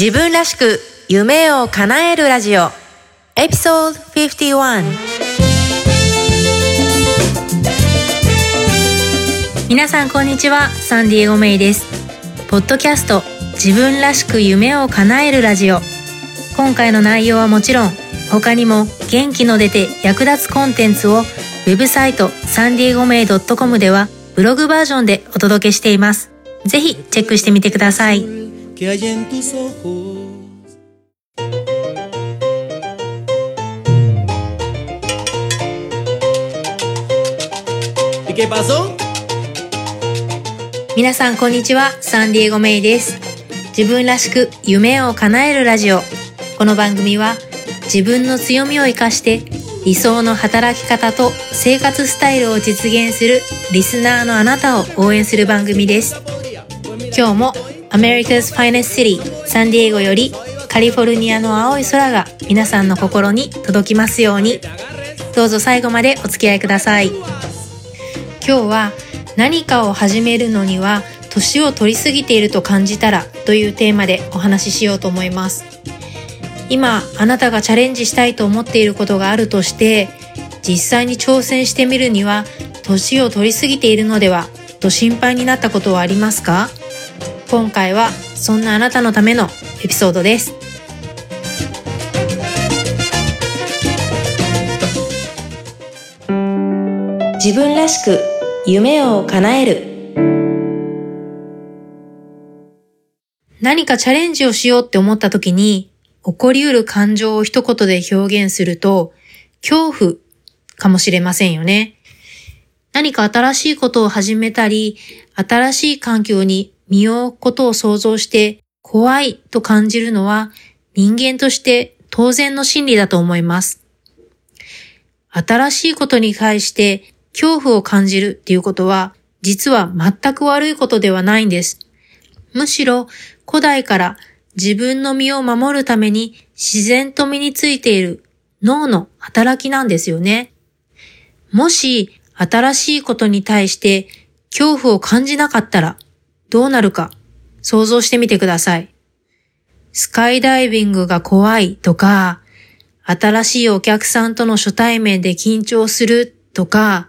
自分らしく夢を叶えるラジオ。エピソード51皆さんこんにちは。サンディエゴメイです。ポッドキャスト自分らしく夢を叶えるラジオ。今回の内容はもちろん他にも元気の出て役立つコンテンツをウェブサイトサンディエゴメイ .com ではブログバージョンでお届けしています。ぜひチェックしてみてください。Que hay en tus ojos. ¿Y qué pasó? 皆さんこんにちはサンディエゴメイです自分らしく夢を叶えるラジオこの番組は自分の強みを生かして理想の働き方と生活スタイルを実現するリスナーのあなたを応援する番組です今日も America's Finest City サンディエゴよりカリフォルニアの青い空が皆さんの心に届きますように。どうぞ最後までお付き合いください。今日は何かを始めるのには年を取りすぎていると感じたらというテーマでお話ししようと思います。今あなたがチャレンジしたいと思っていることがあるとして実際に挑戦してみるには年を取りすぎているのではと心配になったことはありますか？今回はそんなあなたのためのエピソードです自分らしく夢を叶える何かチャレンジをしようって思った時に起こりうる感情を一言で表現すると恐怖かもしれませんよね。何か新しいことを始めたり、新しい環境に身を置くことを想像して怖いと感じるのは人間として当然の心理だと思います。新しいことに対して恐怖を感じるっていうことは実は全く悪いことではないんです。むしろ古代から自分の身を守るために自然と身についている脳の働きなんですよね。もし新しいことに対して恐怖を感じなかったらどうなるか想像してみてください。スカイダイビングが怖いとか、新しいお客さんとの初対面で緊張するとか、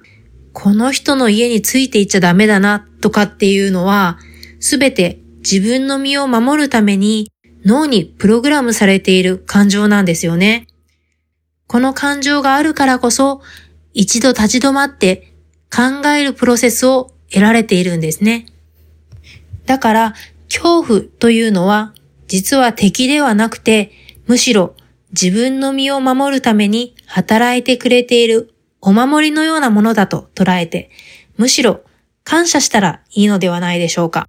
この人の家についていっちゃダメだなとかっていうのは、すべて自分の身を守るために脳にプログラムされている感情なんですよね。この感情があるからこそ、一度立ち止まって考えるプロセスを得られているんですね。だから、恐怖というのは、実は敵ではなくて、むしろ自分の身を守るために働いてくれているお守りのようなものだと捉えて、むしろ感謝したらいいのではないでしょうか。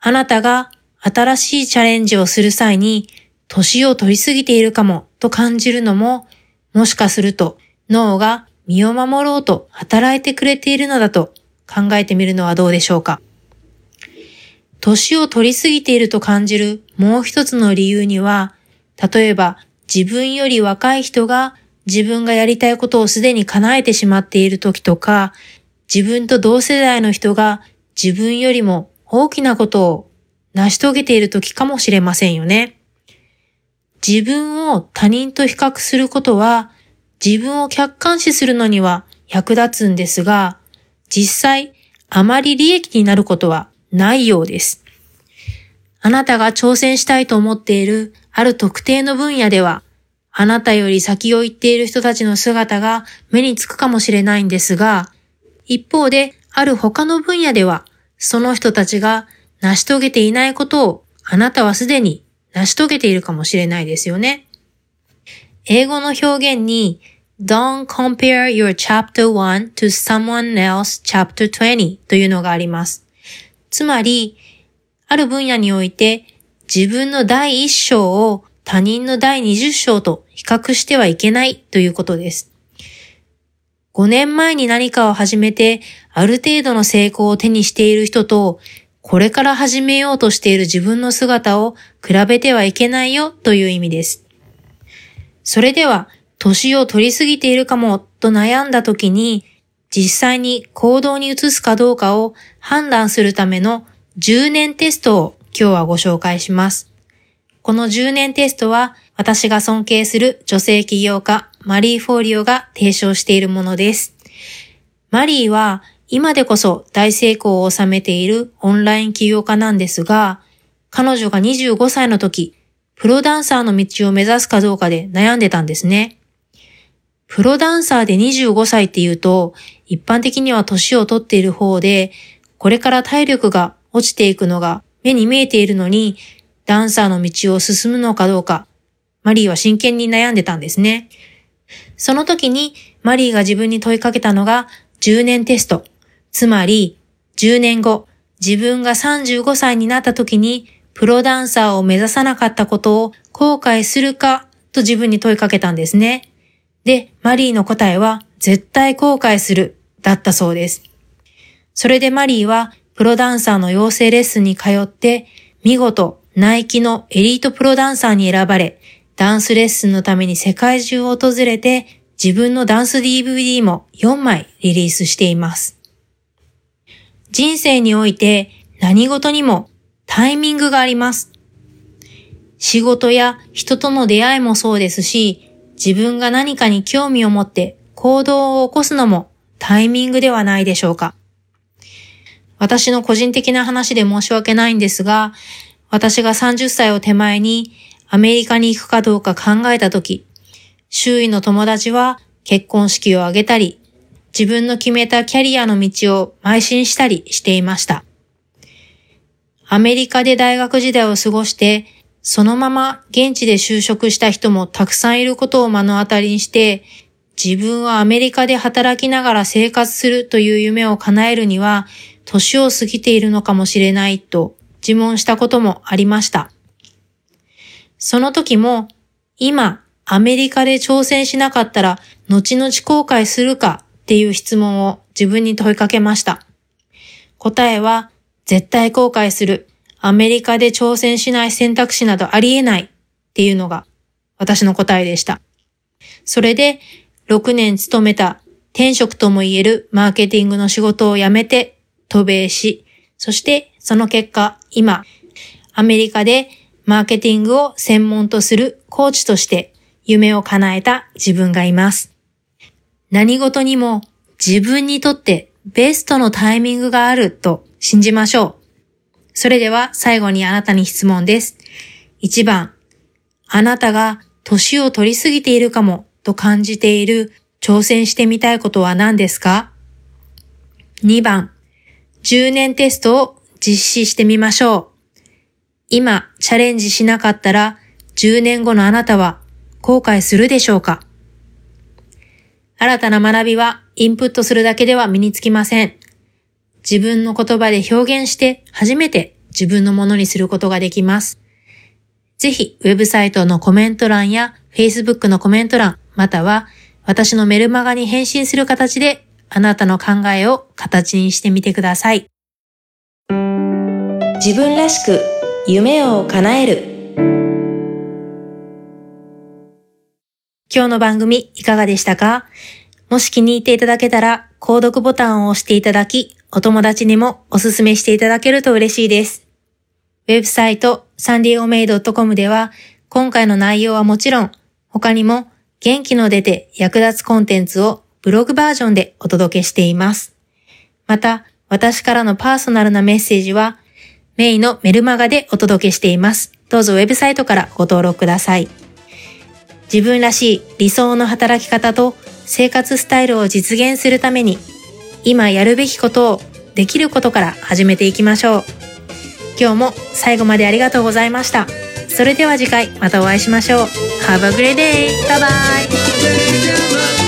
あなたが新しいチャレンジをする際に、年を取りすぎているかもと感じるのも、もしかすると脳が身を守ろうと働いてくれているのだと考えてみるのはどうでしょうか。年を取りすぎていると感じるもう一つの理由には、例えば自分より若い人が自分がやりたいことをすでに叶えてしまっている時とか、自分と同世代の人が自分よりも大きなことを成し遂げている時かもしれませんよね。自分を他人と比較することは自分を客観視するのには役立つんですが、実際あまり利益になることはないようです。あなたが挑戦したいと思っているある特定の分野では、あなたより先を行っている人たちの姿が目につくかもしれないんですが、一方である他の分野では、その人たちが成し遂げていないことをあなたはすでに成し遂げているかもしれないですよね。英語の表現に Don't compare your chapter 1 to someone else chapter 20というのがあります。つまり、ある分野において自分の第1章を他人の第20章と比較してはいけないということです。5年前に何かを始めてある程度の成功を手にしている人とこれから始めようとしている自分の姿を比べてはいけないよという意味です。それでは、年を取りすぎているかもと悩んだ時に、実際に行動に移すかどうかを判断するための10年テストを今日はご紹介します。この10年テストは私が尊敬する女性起業家マリー・フォーリオが提唱しているものです。マリーは今でこそ大成功を収めているオンライン起業家なんですが、彼女が25歳の時、プロダンサーの道を目指すかどうかで悩んでたんですね。プロダンサーで25歳って言うと、一般的には年を取っている方で、これから体力が落ちていくのが目に見えているのに、ダンサーの道を進むのかどうか、マリーは真剣に悩んでたんですね。その時にマリーが自分に問いかけたのが10年テスト。つまり、10年後、自分が35歳になった時に、プロダンサーを目指さなかったことを後悔するかと自分に問いかけたんですね。で、マリーの答えは、絶対後悔する、だったそうです。それでマリーは、プロダンサーの養成レッスンに通って、見事、ナイキのエリートプロダンサーに選ばれ、ダンスレッスンのために世界中を訪れて、自分のダンス DVD も4枚リリースしています。人生において何事にもタイミングがあります。仕事や人との出会いもそうですし、自分が何かに興味を持って行動を起こすのもタイミングではないでしょうか。私の個人的な話で申し訳ないんですが、私が30歳を手前にアメリカに行くかどうか考えたとき、周囲の友達は結婚式を挙げたり、自分の決めたキャリアの道を邁進したりしていました。アメリカで大学時代を過ごして、そのまま現地で就職した人もたくさんいることを目の当たりにして、自分はアメリカで働きながら生活するという夢を叶えるには、年を過ぎているのかもしれないと自問したこともありました。その時も、今、アメリカで挑戦しなかったら、後々後悔するかっていう質問を自分に問いかけました。答えは、絶対後悔する。アメリカで挑戦しない選択肢などありえないっていうのが私の答えでした。それで6年勤めた転職とも言えるマーケティングの仕事を辞めて渡米し、そしてその結果今アメリカでマーケティングを専門とするコーチとして夢を叶えた自分がいます。何事にも自分にとってベストのタイミングがあると信じましょう。それでは最後にあなたに質問です。1番、あなたが年を取りすぎているかもと感じている挑戦してみたいことは何ですか ?2 番、10年テストを実施してみましょう。今チャレンジしなかったら10年後のあなたは後悔するでしょうか？新たな学びはインプットするだけでは身につきません。自分の言葉で表現して初めて自分のものにすることができます。ぜひ、ウェブサイトのコメント欄や Facebook のコメント欄、または私のメルマガに返信する形であなたの考えを形にしてみてください。自分らしく夢を叶える。今日の番組いかがでしたか？もし気に入っていただけたら、購読ボタンを押していただき、お友達にもおすすめしていただけると嬉しいです。ウェブサイトサンディオメイド .com では、今回の内容はもちろん、他にも元気の出て役立つコンテンツをブログバージョンでお届けしています。また、私からのパーソナルなメッセージは、メイのメルマガでお届けしています。どうぞウェブサイトからご登録ください。自分らしい理想の働き方と生活スタイルを実現するために今やるべきことをできることから始めていきましょう。今日も最後までありがとうございました。それでは次回またお会いしましょう。Have a great day! Bye bye!